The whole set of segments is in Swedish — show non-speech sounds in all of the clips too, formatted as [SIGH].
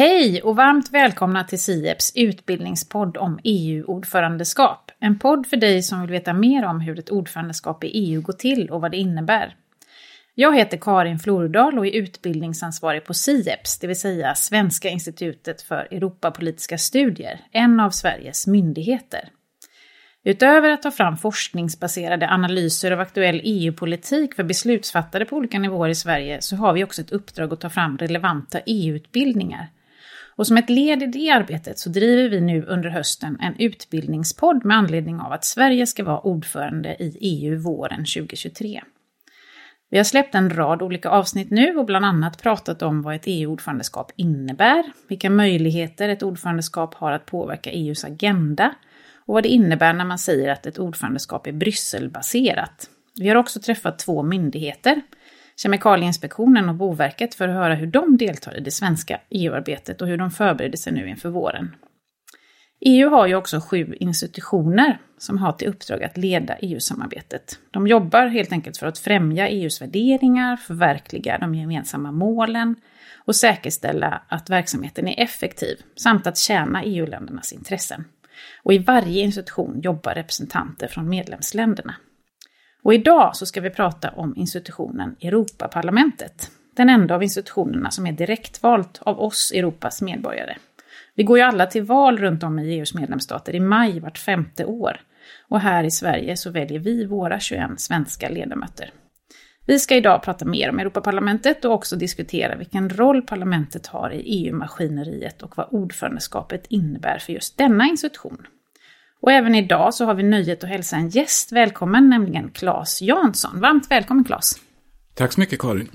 Hej och varmt välkomna till SIEPs utbildningspodd om EU-ordförandeskap. En podd för dig som vill veta mer om hur ett ordförandeskap i EU går till och vad det innebär. Jag heter Karin Flordal och är utbildningsansvarig på SIEPS, det vill säga Svenska institutet för Europapolitiska studier, en av Sveriges myndigheter. Utöver att ta fram forskningsbaserade analyser av aktuell EU-politik för beslutsfattare på olika nivåer i Sverige så har vi också ett uppdrag att ta fram relevanta EU-utbildningar. Och som ett led i det arbetet så driver vi nu under hösten en utbildningspodd med anledning av att Sverige ska vara ordförande i EU våren 2023. Vi har släppt en rad olika avsnitt nu och bland annat pratat om vad ett EU-ordförandeskap innebär, vilka möjligheter ett ordförandeskap har att påverka EUs agenda och vad det innebär när man säger att ett ordförandeskap är Brysselbaserat. Vi har också träffat två myndigheter, Kemikalieinspektionen och Boverket, för att höra hur de deltar i det svenska EU-arbetet och hur de förbereder sig nu inför våren. EU har ju också sju institutioner som har till uppdrag att leda EU-samarbetet. De jobbar helt enkelt för att främja EUs värderingar, förverkliga de gemensamma målen och säkerställa att verksamheten är effektiv samt att tjäna EU-ländernas intressen. Och i varje institution jobbar representanter från medlemsländerna. Och idag så ska vi prata om institutionen Europaparlamentet. Den enda av institutionerna som är direktvalt av oss Europas medborgare. Vi går ju alla till val runt om i EUs medlemsstater i maj vart femte år. Och här i Sverige så väljer vi våra 21 svenska ledamöter. Vi ska idag prata mer om Europaparlamentet och också diskutera vilken roll parlamentet har i EU-maskineriet och vad ordförandeskapet innebär för just denna institution. Och även idag så har vi nöjet att hälsa en gäst välkommen, nämligen Claes Jansson. Varmt välkommen Claes! Tack så mycket Karin!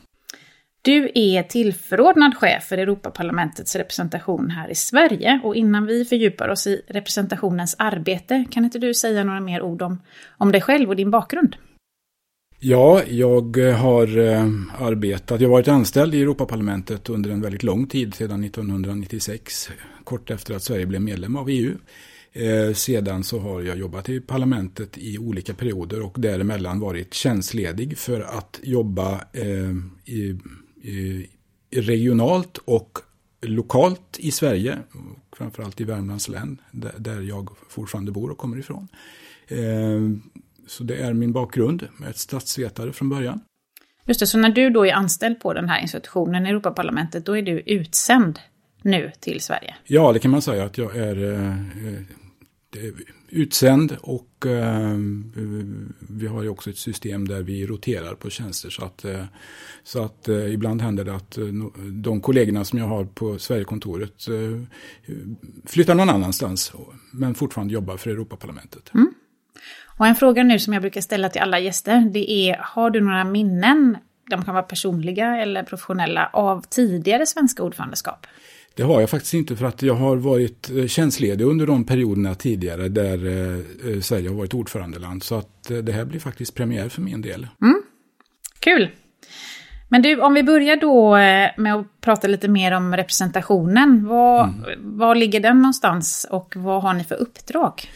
Du är tillförordnad chef för Europaparlamentets representation här i Sverige och innan vi fördjupar oss i representationens arbete kan inte du säga några mer ord om, om dig själv och din bakgrund? Ja, jag har eh, arbetat, jag har varit anställd i Europaparlamentet under en väldigt lång tid, sedan 1996, kort efter att Sverige blev medlem av EU. Eh, sedan så har jag jobbat i parlamentet i olika perioder och däremellan varit tjänstledig för att jobba eh, i, i, regionalt och lokalt i Sverige, framförallt i Värmlands län, där, jag fortfarande bor och kommer ifrån. Eh, så det är min bakgrund, med ett statsvetare från början. Just det, så när du då är anställd på den här institutionen, Europaparlamentet, då är du utsänd nu till Sverige? Ja, det kan man säga att jag är eh, Eh, utsänd och eh, vi har ju också ett system där vi roterar på tjänster så att, eh, så att eh, ibland händer det att eh, de kollegorna som jag har på Sverigekontoret eh, flyttar någon annanstans men fortfarande jobbar för Europaparlamentet. Mm. Och en fråga nu som jag brukar ställa till alla gäster, det är, har du några minnen, de kan vara personliga eller professionella, av tidigare svenska ordförandeskap? Det har jag faktiskt inte för att jag har varit eh, tjänstledig under de perioderna tidigare där eh, eh, Sverige har varit ordförandeland. Så att det här blir faktiskt premiär för min del. Mm. Kul! Men du, om vi börjar då med att prata lite mer om representationen. Var, mm. var ligger den någonstans och vad har ni för uppdrag?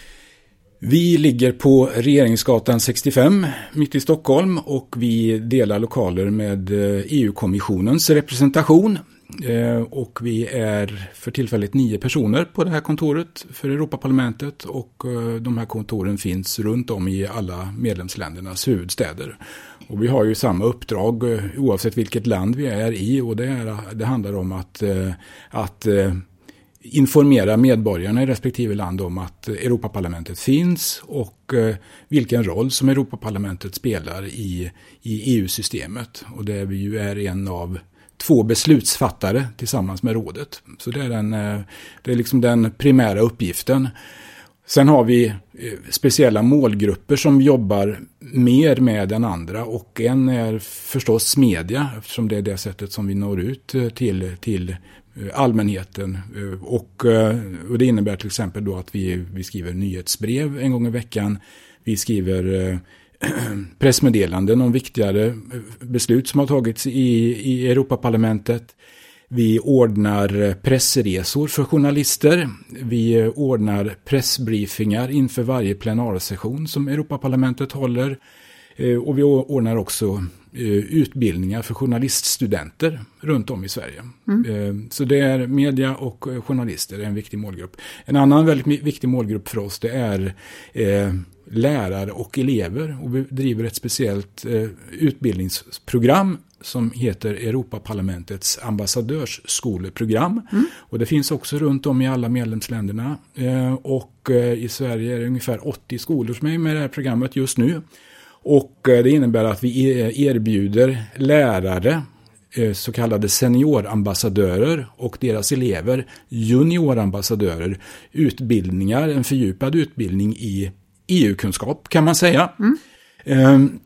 Vi ligger på Regeringsgatan 65 mitt i Stockholm och vi delar lokaler med EU-kommissionens representation. Eh, och vi är för tillfället nio personer på det här kontoret för Europaparlamentet och eh, de här kontoren finns runt om i alla medlemsländernas huvudstäder. Och vi har ju samma uppdrag eh, oavsett vilket land vi är i och det, är, det handlar om att, att informera medborgarna i respektive land om att Europaparlamentet finns och vilken roll som Europaparlamentet spelar i, i EU-systemet. Och där vi ju är en av två beslutsfattare tillsammans med rådet. Så det är, den, eh, det är liksom den primära uppgiften. Sen har vi eh, speciella målgrupper som jobbar mer med än andra och en är förstås media eftersom det är det sättet som vi når ut eh, till, till allmänheten. Och, och det innebär till exempel då att vi, vi skriver nyhetsbrev en gång i veckan. Vi skriver [CLEARS THROAT] pressmeddelanden om viktigare eh, beslut som har tagits i, i Europaparlamentet. Vi ordnar eh, pressresor för journalister. Vi eh, ordnar pressbriefingar inför varje plenarsession som Europaparlamentet håller. Och vi ordnar också utbildningar för journaliststudenter runt om i Sverige. Mm. Så det är media och journalister, är en viktig målgrupp. En annan väldigt viktig målgrupp för oss det är lärare och elever och vi driver ett speciellt utbildningsprogram som heter Europaparlamentets ambassadörsskoleprogram. Mm. Och det finns också runt om i alla medlemsländerna. Eh, och eh, i Sverige är det ungefär 80 skolor som är med i det här programmet just nu. Och eh, det innebär att vi erbjuder lärare så kallade seniorambassadörer och deras elever juniorambassadörer utbildningar, en fördjupad utbildning i EU-kunskap kan man säga. Mm.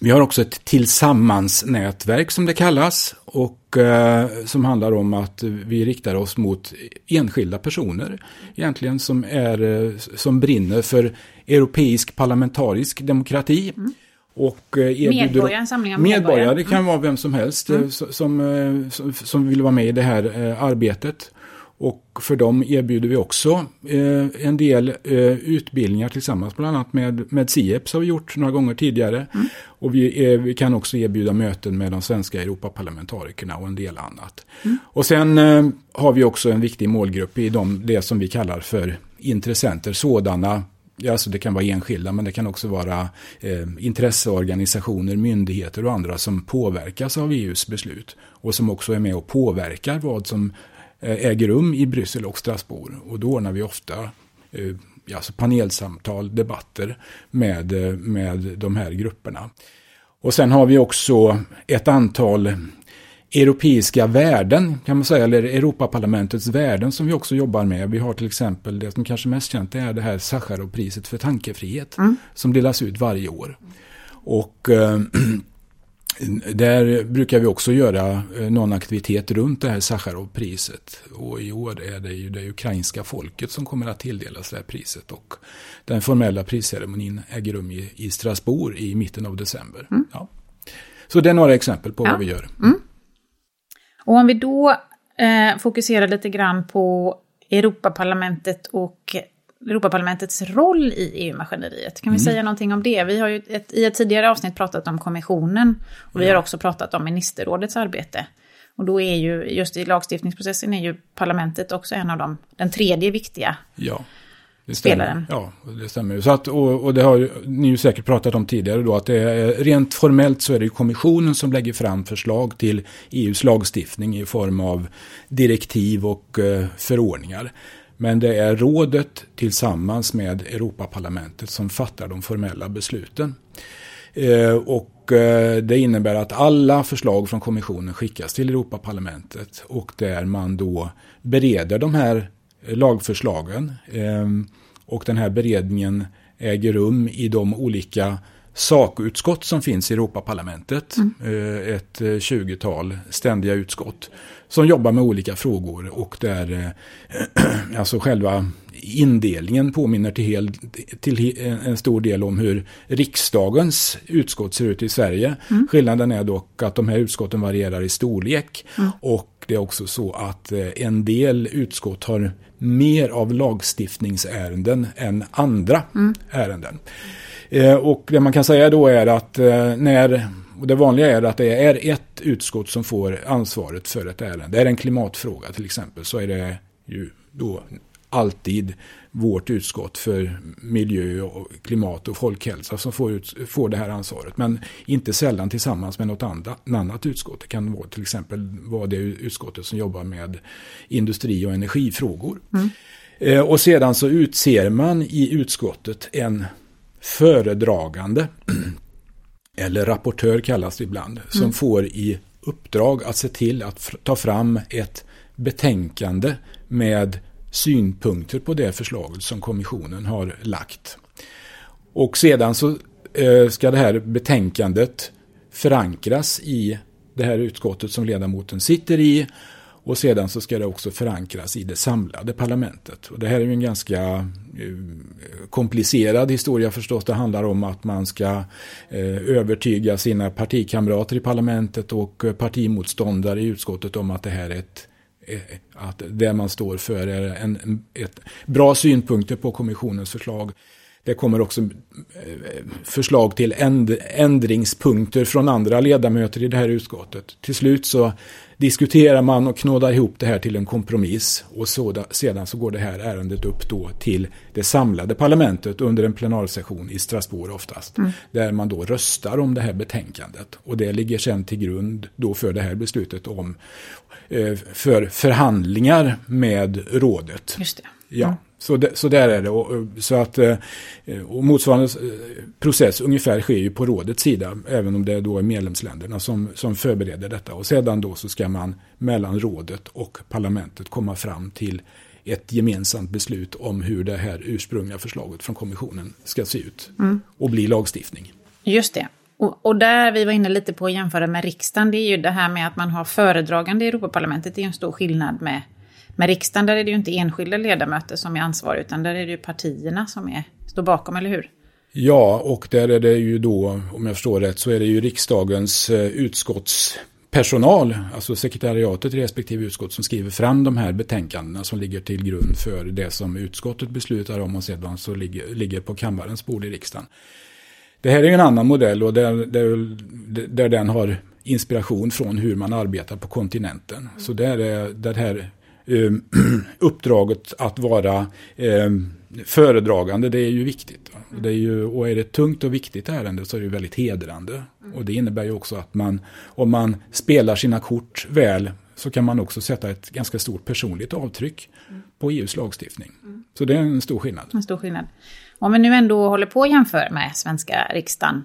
Vi har också ett tillsammansnätverk som det kallas och eh, som handlar om att vi riktar oss mot enskilda personer egentligen som, är, eh, som brinner för europeisk parlamentarisk demokrati. Mm. Och eh, medborgare, en samling av medborgare. medborgare. Det kan vara vem som helst mm. Som, som, som vill vara med i det här arbetet. Och för dem erbjuder vi också eh, en del eh, utbildningar tillsammans, bland annat med, med SIEPS har vi gjort några gånger tidigare. Mm. Och vi, eh, vi, kan också erbjuda möten med de svenska Europaparlamentarikerna och en del annat. Mm. Och sen eh, har vi också en viktig målgrupp i de, det som vi kallar för intressenter, sådana Alltså det kan vara enskilda men det kan också vara eh, intresseorganisationer, myndigheter och andra som påverkas av EUs beslut. Och som också är med och påverkar vad som äger rum i Bryssel och Strasbourg. Och då ordnar vi ofta eh, alltså panelsamtal, debatter med, eh, med de här grupperna. Och sen har vi också ett antal europeiska värden kan man säga, eller Europaparlamentets värden som vi också jobbar med. Vi har till exempel det som kanske mest känt är det här Sacharovpriset för tankefrihet mm. som delas ut varje år. Och [CLEARS THROAT] Där brukar vi också göra eh, någon aktivitet runt det här Sacharovpriset. Och i år är det ju det ukrainska folket som kommer att tilldelas det här priset. Och den formella prisceremonin äger rum i, i Strasbourg i mitten av december. Mm. Ja. Så det är några exempel på ja. vad vi gör. Mm. Och om vi då eh, fokuserar lite grann på Europaparlamentet och Europaparlamentets roll i EU-maskineriet. Kan vi mm. säga någonting om det? Vi har ju ett, i ett tidigare avsnitt pratat om kommissionen och vi ja. har också pratat om ministerrådets arbete. Och då är ju, just i lagstiftningsprocessen är ju parlamentet också en av de, den tredje viktiga ja. Det stämmer. Ja, det stämmer. Så att, och, och, det har ni ju säkert pratat om tidigare då, att det är, rent formellt så är det kommissionen som lägger fram förslag till EUs lagstiftning i form av direktiv och eh, förordningar. Men det är rådet tillsammans med Europaparlamentet som fattar de formella besluten. Eh, och eh, det innebär att alla förslag från kommissionen skickas till Europaparlamentet och där man då bereder de här lagförslagen. Ehm, och den här beredningen äger rum i de olika sakutskott som finns i Europaparlamentet. Mm. Ett 20-tal ständiga utskott som jobbar med olika frågor och där eh, [CLEARS THROAT] alltså själva indelningen påminner till, hel, till en stor del om hur riksdagens utskott ser ut i Sverige. Mm. Skillnaden är dock att de här utskotten varierar i storlek mm. och det är också så att eh, en del utskott har mer av lagstiftningsärenden än andra mm. ärenden. Eh, och det man kan säga då är att när och det vanliga är att det är ett utskott som får ansvaret för ett ärende. Det är en klimatfråga till exempel så är det ju då alltid vårt utskott för miljö, och klimat och folkhälsa som får, ut, får det här ansvaret. Men inte sällan tillsammans med något annat, annat utskott. Det kan vara till exempel vara det utskottet som jobbar med industri och energifrågor. Mm. Eh, och sedan så utser man i utskottet en föredragande [CLEARS THROAT] eller rapportör kallas det ibland, som mm. får i uppdrag att se till att ta fram ett betänkande med synpunkter på det förslaget som kommissionen har lagt. Och sedan så eh, ska det här betänkandet förankras i det här utskottet som ledamoten sitter i och sedan så ska det också förankras i det samlade parlamentet. Och det här är ju en ganska Eh, komplicerad historia förstås. Det handlar om att man ska eh, övertyga sina partikamrater i parlamentet och eh, partimotståndare i utskottet om att det här är ett att det man står för är en, ett bra synpunkter på kommissionens förslag. det kommer också förslag till ändringspunkter från andra ledamöter i det här utskottet. Till slut så diskuterar man och knådar ihop det här till en kompromiss och så, sedan så går det här ärendet upp då till det samlade parlamentet under en plenarsession i Strasbourg oftast. Mm. Där man då röstar om det här betänkandet och det ligger sen till grund då för det här beslutet om eh, för förhandlingar med rådet. Just det. Ja. Mm. Så, det, så där är det. Och, så att, eh, och motsvarande eh, process ungefär sker ju på rådets sida, även om det då är medlemsländerna som, som förbereder detta. Och sedan då så ska man mellan rådet och parlamentet komma fram till ett gemensamt beslut om hur det här ursprungliga förslaget från kommissionen ska se ut mm. och bli lagstiftning. Just det. Och, och, där vi var inne lite på att jämföra med riksdagen, det är ju det här med att man har föredragande i Europaparlamentet, det är en stor skillnad med men riksdagen där är det ju inte enskilda ledamöter som är ansvariga utan där är det ju partierna som är, står bakom, eller hur? Ja, och där är det ju då, om jag förstår rätt, så är det ju riksdagens eh, utskottspersonal, alltså sekretariatet i respektive utskott som skriver fram de här betänkandena som ligger till grund för det som utskottet beslutar om och sedan så ligger, ligger på kammarens bord i riksdagen. Det här är en annan modell och där, där, där den har inspiration från hur man arbetar på kontinenten. Så där är det här eh, [CLEARS THROAT] uppdraget att vara eh, föredragande, det är ju viktigt. Det är ju, och är det ett tungt och viktigt ärende så är det väldigt hedrande. Och det innebär ju också att man, om man spelar sina kort väl, så kan man också sätta ett ganska stort personligt avtryck på EUs lagstiftning. Så det är en stor skillnad. En stor skillnad. Om vi nu ändå håller på att jämföra med svenska riksdagen,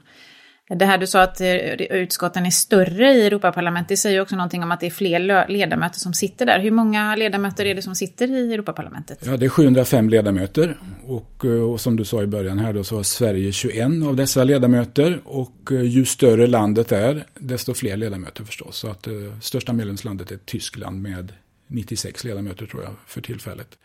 det här du sa att eh, utskotten är större i Europaparlamentet, det säger också någonting om att det är fler ledamöter som sitter där. Hur många ledamöter är det som sitter i Europaparlamentet? Ja, det är 705 ledamöter och, eh, och som du sa i början här då så har Sverige 21 av dessa ledamöter och eh, ju större landet är desto fler ledamöter förstås. Så att det största medlemslandet är Tyskland med 96 ledamöter tror jag för tillfället.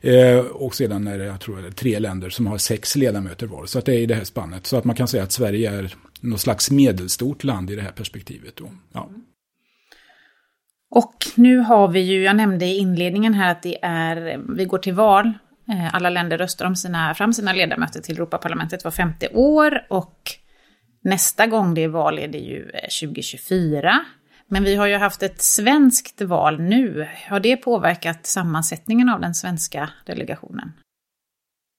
Eh, och sedan är det, jag tror det är tre länder som har sex ledamöter var. Så att det är i det här spannet. Så att man kan säga att Sverige är något slags medelstort land i det här perspektivet. Då. Ja. Och nu har vi ju, jag nämnde i inledningen här att det är, vi går till val. Eh, alla länder röstar om sina, fram sina ledamöter till Europaparlamentet var femte år och nästa gång det är val är det ju eh, 2024. Men vi har ju haft ett svenskt val nu. Har det påverkat sammansättningen av den svenska delegationen?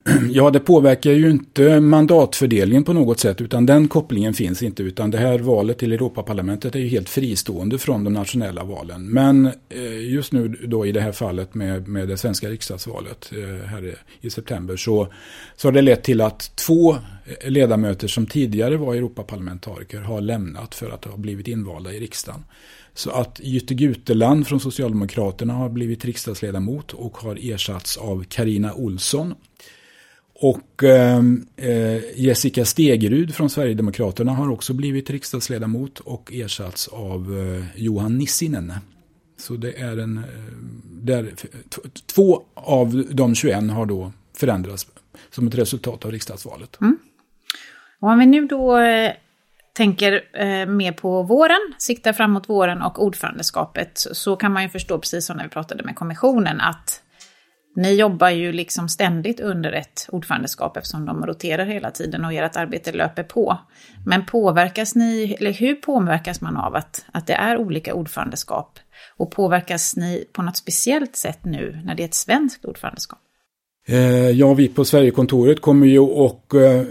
[CLEARS THROAT] Ja, det påverkar ju inte mandatfördelningen på något sätt, utan den kopplingen finns inte, utan det här valet till Europaparlamentet är ju helt fristående från de nationella valen. Men eh, just nu då i det här fallet med, med det svenska riksdagsvalet eh, här i september så, så har det lett till att två eh, ledamöter som tidigare var Europaparlamentariker har lämnat för att ha blivit invalda i riksdagen. Så att Jytte Guteland från Socialdemokraterna har blivit riksdagsledamot och har ersatts av Karina Olsson och ehm, eh, Jessica Stegerud från Sverigedemokraterna har också blivit riksdagsledamot och ersatts av eh, Johan Nissinen. Så det är en, eh, där, två av de 21 har då förändrats som ett resultat av riksdagsvalet. Mm. Och om vi nu då eh, tänker eh, mer på våren, siktar framåt våren och ordförandeskapet, så kan man ju förstå, precis som när vi pratade med kommissionen, att ni jobbar ju liksom ständigt under ett ordförandeskap eftersom de roterar hela tiden och ert arbete löper på. Men påverkas ni, eller hur påverkas man av att, att det är olika ordförandeskap? Och påverkas ni på något speciellt sätt nu när det är ett svenskt ordförandeskap? Eh, ja, vi på Sverigekontoret kommer ju att eh,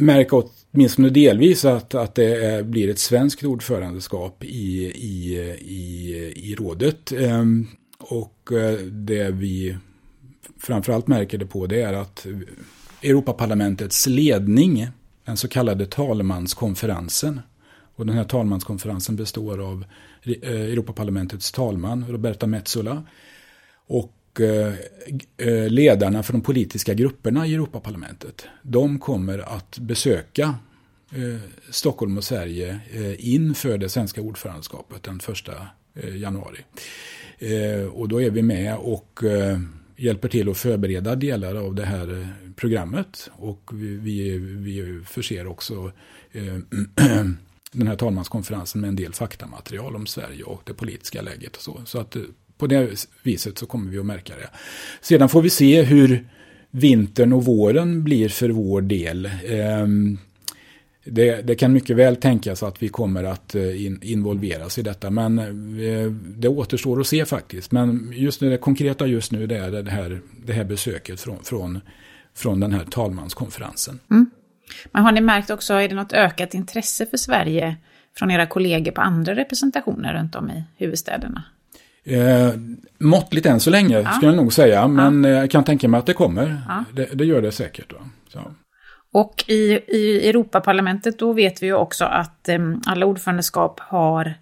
märka åtminstone delvis att, att det blir ett svenskt ordförandeskap i, i, i, i rådet. Ehm, och eh, det vi framförallt märker det på det är att Europaparlamentets ledning, den så kallade talmanskonferensen, och den här talmanskonferensen består av eh, Europaparlamentets talman Roberta Metsola och eh, eh, ledarna för de politiska grupperna i Europaparlamentet. De kommer att besöka Stockholm och Sverige inför det svenska ordförandeskapet den första januari. Och då är vi med och hjälper till att förbereda delar av det här eh, programmet. Och vi, vi, vi förser också eh, [CLEARS THROAT] den här talmanskonferensen med en del faktamaterial om Sverige och det politiska läget. Och så. så att eh, på det viset så kommer vi att märka det. Sedan får vi se hur, vintern och våren blir för vår del. Ehm, det, det, kan mycket väl tänkas att vi kommer att eh, in, involveras i detta, men eh, det återstår att se faktiskt. Men just nu, det konkreta just nu det är det här, det här besöket från, från, från den här talmanskonferensen. Mm. Men har ni märkt också, är det något ökat intresse för Sverige från era kollegor på andra representationer runt om i huvudstäderna? Eh, måttligt än så länge ja. skulle jag nog säga, men ja. jag kan tänka mig att det kommer. Ja. Det, det, gör det säkert. Och i, i Europaparlamentet då vet vi ju också att eh, alla ordförandeskap har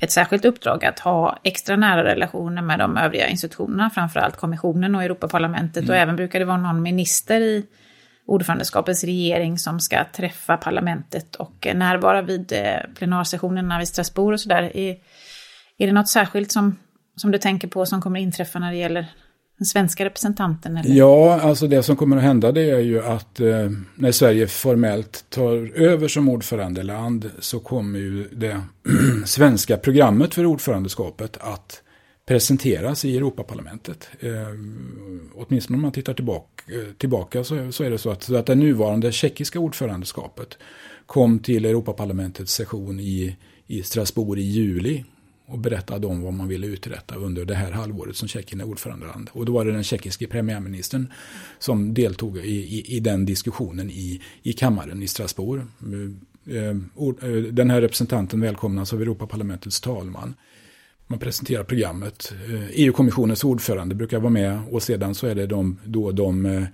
ett särskilt uppdrag att ha extra nära relationer med de övriga institutionerna, framförallt kommissionen och Europaparlamentet. Mm. Och även brukar det vara någon minister i ordförandeskapets regering som ska träffa parlamentet och närvara vid eh, plenarsessionerna vid Strasbourg och sådär. Är, är det något särskilt som, som du tänker på som kommer inträffa när det gäller den svenska representanten? Eller? Ja, alltså det som kommer att hända det är ju att eh, när Sverige formellt tar över som ordförandeland så kommer ju det [CLEARS THROAT] svenska programmet för ordförandeskapet att presenteras i Europaparlamentet. Eh, åtminstone om man tittar tillbaka, eh, tillbaka så, så är det så att, så att det nuvarande tjeckiska ordförandeskapet kom till Europaparlamentets session i, i Strasbourg i juli och berättade om vad man ville uträtta under det här halvåret som Tjeckien är ordförandeland. Och då var det den tjeckiske premiärministern som deltog i, i, i den diskussionen i, i kammaren i Strasbourg. Eh, eh, eh, den här representanten välkomnas av Europaparlamentets talman. Man presenterar programmet. EU-kommissionens ordförande brukar vara med och sedan så är det de, då de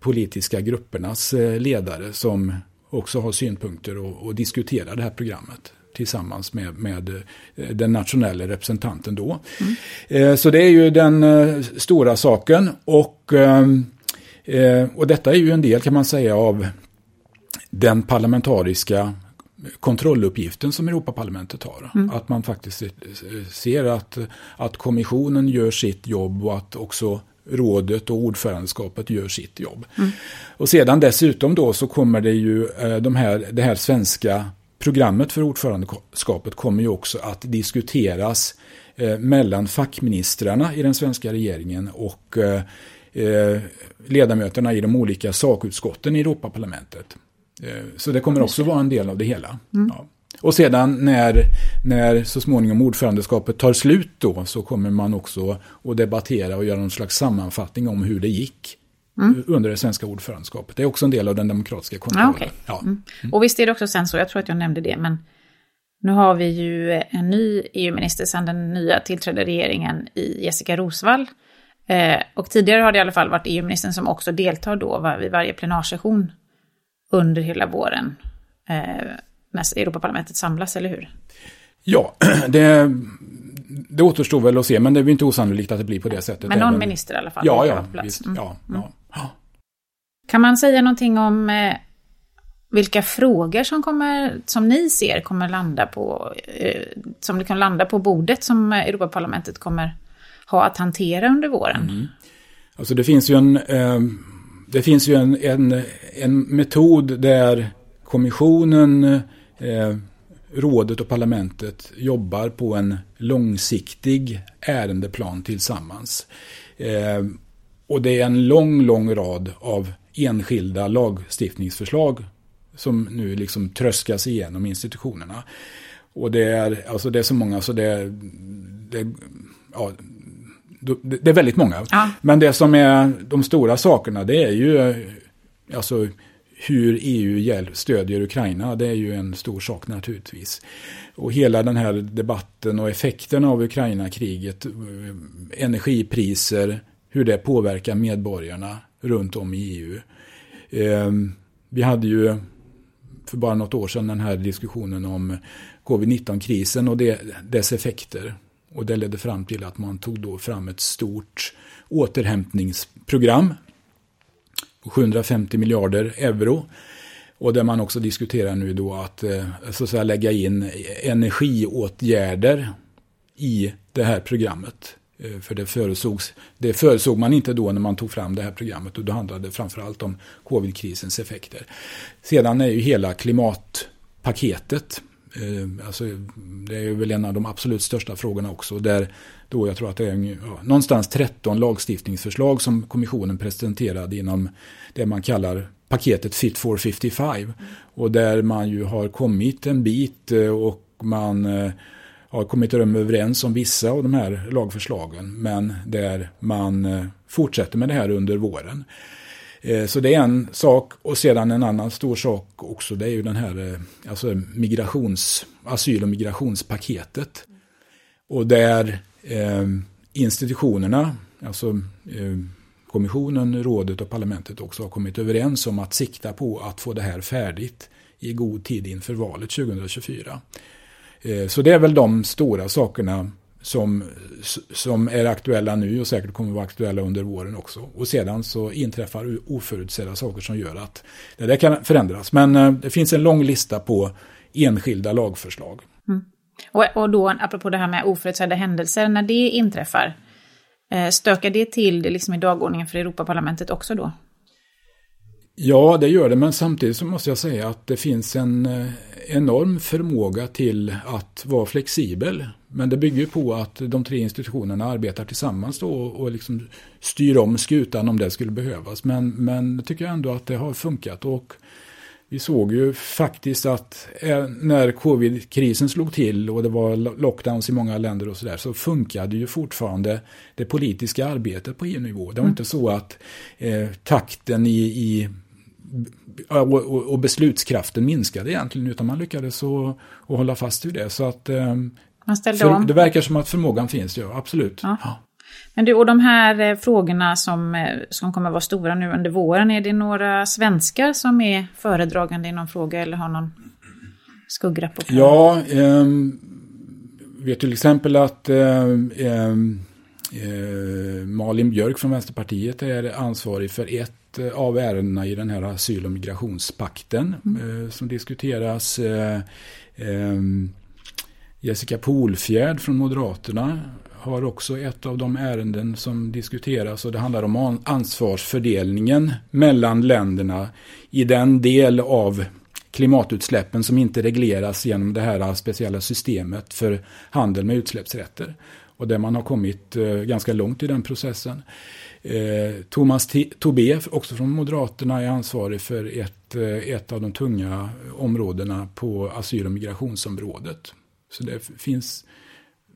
politiska gruppernas ledare som också har synpunkter och, och diskuterar det här programmet tillsammans med, med eh, den nationella representanten då. Mm. Så det är ju den eh, stora saken och, och detta är ju en del kan man säga av den parlamentariska kontrolluppgiften som Europaparlamentet har. Mm. Att man faktiskt ser att, att kommissionen gör sitt jobb och att också rådet och ordförandeskapet gör sitt jobb. Mm. Och sedan dessutom då så kommer det ju de här, det här svenska programmet för ordförandeskapet kommer ju också att diskuteras eh, mellan fackministrarna i den svenska regeringen och eh, eh, ledamöterna i de olika sakutskotten i Europaparlamentet. Så det kommer också vara en del av det hela. Mm. Ja. Och sedan när, när så småningom ordförandeskapet tar slut då så kommer man också att debattera och göra någon slags sammanfattning om hur det gick Mm. under det svenska ordförandeskapet. Det är också en del av den demokratiska kontrollen. Ah, okay. ja. Mm. mm. Och visst är det också sen så, jag tror att jag nämnde det, men nu har vi ju en ny EU-minister sedan den nya tillträdde regeringen i Jessica Rosvall. Eh, och tidigare har det i alla fall varit EU-ministern som också deltar då vid varje plenarsession under hela våren. Eh, när Europaparlamentet samlas, eller hur? Ja, [CLEARS THROAT] det, det återstår väl att se, men det är inte osannolikt att det blir på det sättet. Men någon även... minister i alla fall? Ja, ja, visst. Mm. Ja, ja. Kan man säga någonting om eh, vilka frågor som, kommer, som ni ser kommer landa på, eh, som det kan landa på bordet som Europaparlamentet kommer ha att hantera under våren? Mm. Alltså det finns ju en, eh, det finns ju en, en, en metod där kommissionen, eh, rådet och parlamentet jobbar på en långsiktig ärendeplan tillsammans. Eh, och det är en lång, lång rad av enskilda lagstiftningsförslag som nu liksom tröskas igenom institutionerna. Och det är, alltså det är så många så det, det, ja, det är väldigt många. Ja. Men det som är de stora sakerna det är ju alltså hur EU stödjer Ukraina. Det är ju en stor sak naturligtvis. Och hela den här debatten och effekten av Ukraina-kriget, energipriser, hur det påverkar medborgarna runt om i EU. Ehm, vi hade ju för bara något år sedan den här diskussionen om covid-19-krisen och dess effekter. Och det ledde fram till att man tog då fram ett stort återhämtningsprogram på 750 miljarder euro. Och där man också diskuterar nu då att, eh, så att säga, lägga in energiåtgärder i det här programmet. Eh, för det förutsågs, det förutsåg man inte då när man tog fram det här programmet och då handlade det framförallt om covid-krisens effekter. Sedan är ju hela klimatpaketet eh, alltså, det är väl en av de absolut största frågorna också. Där då jag tror att det är ja, någonstans 13 lagstiftningsförslag som kommissionen presenterade inom det man kallar paketet Fit for 55. Och där man ju har kommit en bit eh, och man har kommit överens om vissa av de här lagförslagen. Men där man eh, fortsätter med det här under våren. Eh, så det är en sak och sedan en annan stor sak också det är ju den här eh, alltså migrations, asyl och migrationspaketet. Och där eh, institutionerna, alltså eh, kommissionen, rådet och parlamentet också har kommit överens om att sikta på att få det här färdigt i god tid inför valet 2024. Eh, så det är väl de stora sakerna som, som är aktuella nu och säkert kommer att vara aktuella under våren också. Och sedan så inträffar oförutsedda saker som gör att det där kan förändras. Men eh, det finns en lång lista på enskilda lagförslag. Mm. Och, och då, apropå det här med oförutsedda händelser, när det inträffar, eh, stökar det till det liksom i dagordningen för Europaparlamentet också då? Ja, det gör det, men samtidigt så måste jag säga att det finns en eh, enorm förmåga till att vara flexibel. Men det bygger på att de tre institutionerna arbetar tillsammans då och liksom styr om skutan om det skulle behövas. Men, men jag tycker ändå att det har funkat. och vi såg ju faktiskt att eh, när covid-krisen slog till och det var lockdowns i många länder och sådär så funkade ju fortfarande det politiska arbetet på EU-nivå. Det var mm. inte så att eh, takten i, i och, beslutskraften minskade egentligen utan man lyckades att, hålla fast vid det. Så att eh, man ställde för, om. det verkar som att förmågan finns, ja absolut. Ja. Ja. Men du, och de här eh, frågorna som, eh, som kommer vara stora nu under våren, är det några svenskar som är föredragande i någon fråga eller har någon skuggrapport? Ja, eh, vet till exempel att eh, ehm, eh, Malin Björk från Vänsterpartiet är ansvarig för ett eh, av ärendena i den här asyl och migrationspakten mm. som diskuteras. Ehm, Jessica Polfjärd från Moderaterna har också ett av de ärenden som diskuteras och det handlar om ansvarsfördelningen mellan länderna i den del av klimatutsläppen som inte regleras genom det här speciella systemet för handel med utsläppsrätter. Och där man har kommit eh, ganska långt i den processen. Eh, Thomas Tobé, också från Moderaterna, är ansvarig för ett, eh, ett av de tunga områdena på asyl och migrationsområdet. Så det finns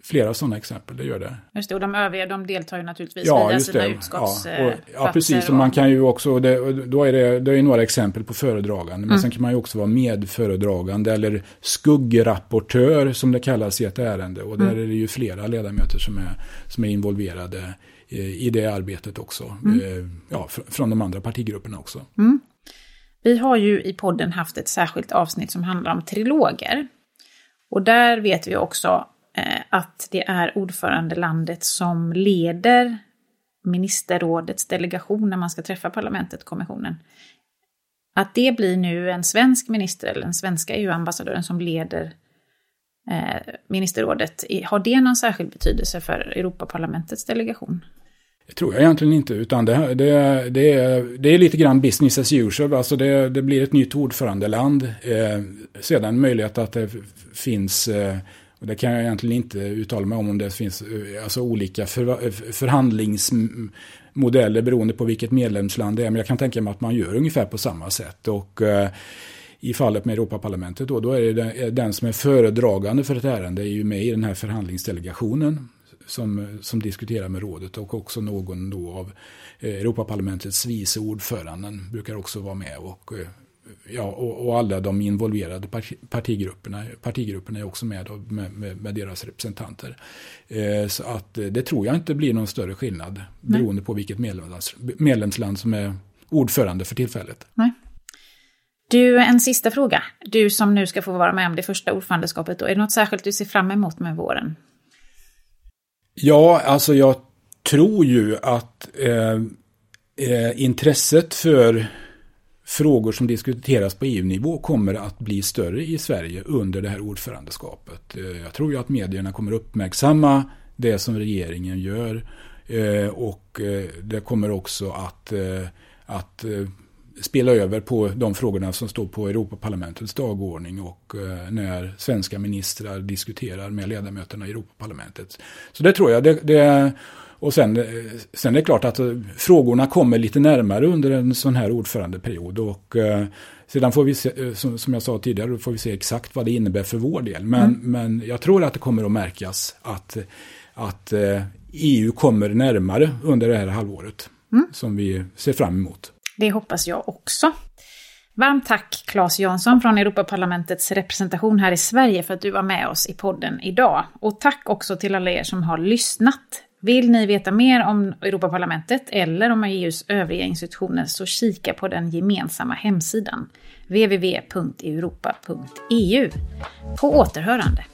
flera sådana exempel, det gör det. Just det, och de övriga de deltar ju naturligtvis ja, via sina utskottsplatser. Ja, ja, precis. Och man kan ju också, det, då är det, det är några exempel på föredragande. Men mm. sen kan man ju också vara medföredragande eller skuggrapportör som det kallas i ett ärende. Och där mm. är det ju flera ledamöter som är, som är involverade i det arbetet också. Mm. Eh, ja, från de andra partigrupperna också. Mm. Vi har ju i podden haft ett särskilt avsnitt som handlar om triloger. Och där vet vi också eh, att det är ordförandelandet som leder ministerrådets delegation när man ska träffa parlamentet, kommissionen. Att det blir nu en svensk minister eller den svenska EU-ambassadören som leder eh, Eh, ministerrådet, har det någon särskild betydelse för Europaparlamentets delegation? Det tror jag egentligen inte, utan det, det, det, är, det är lite grann business as usual. Alltså det, det blir ett nytt ordförandeland. Eh, sedan möjlighet att det finns, eh, och det kan jag egentligen inte uttala mig om, om det finns eh, alltså olika för, förhandlingsmodeller beroende på vilket medlemsland det är. Men jag kan tänka mig att man gör ungefär på samma sätt. Och eh, i fallet med Europaparlamentet då, då är det den som är föredragande för ett ärende är ju med i den här förhandlingsdelegationen som, som diskuterar med rådet och också någon då av eh, Europaparlamentets vice ordföranden brukar också vara med och eh, ja, och, och, alla de involverade partigrupperna, partigrupperna är också med, då, med, med, med deras representanter. Eh, så att det tror jag inte blir någon större skillnad Nej. beroende på vilket medlems, medlemsland som är ordförande för tillfället. Nej. Du, en sista fråga. Du som nu ska få vara med om det första ordförandeskapet, då, är det något särskilt du ser fram emot med våren? Ja, alltså jag tror ju att eh, eh, intresset för frågor som diskuteras på EU-nivå kommer att bli större i Sverige under det här ordförandeskapet. Eh, jag tror ju att medierna kommer uppmärksamma det som regeringen gör eh, och eh, det kommer också att, eh, att eh, spela över på de frågorna som står på Europaparlamentets dagordning och eh, när svenska ministrar diskuterar med ledamöterna i Europaparlamentet. Så det tror jag. Det, det, och sen, sen är det klart att frågorna kommer lite närmare under en sån här ordförandeperiod. Och sedan får vi se, som jag sa tidigare, får vi se exakt vad det innebär för vår del. Men, mm. men jag tror att det kommer att märkas att, att EU kommer närmare under det här halvåret. Mm. Som vi ser fram emot. Det hoppas jag också. Varmt tack Claes Jansson från Europaparlamentets representation här i Sverige för att du var med oss i podden idag. Och tack också till alla er som har lyssnat. Vill ni veta mer om Europaparlamentet eller om EUs övriga institutioner så kika på den gemensamma hemsidan www.europa.eu. På återhörande!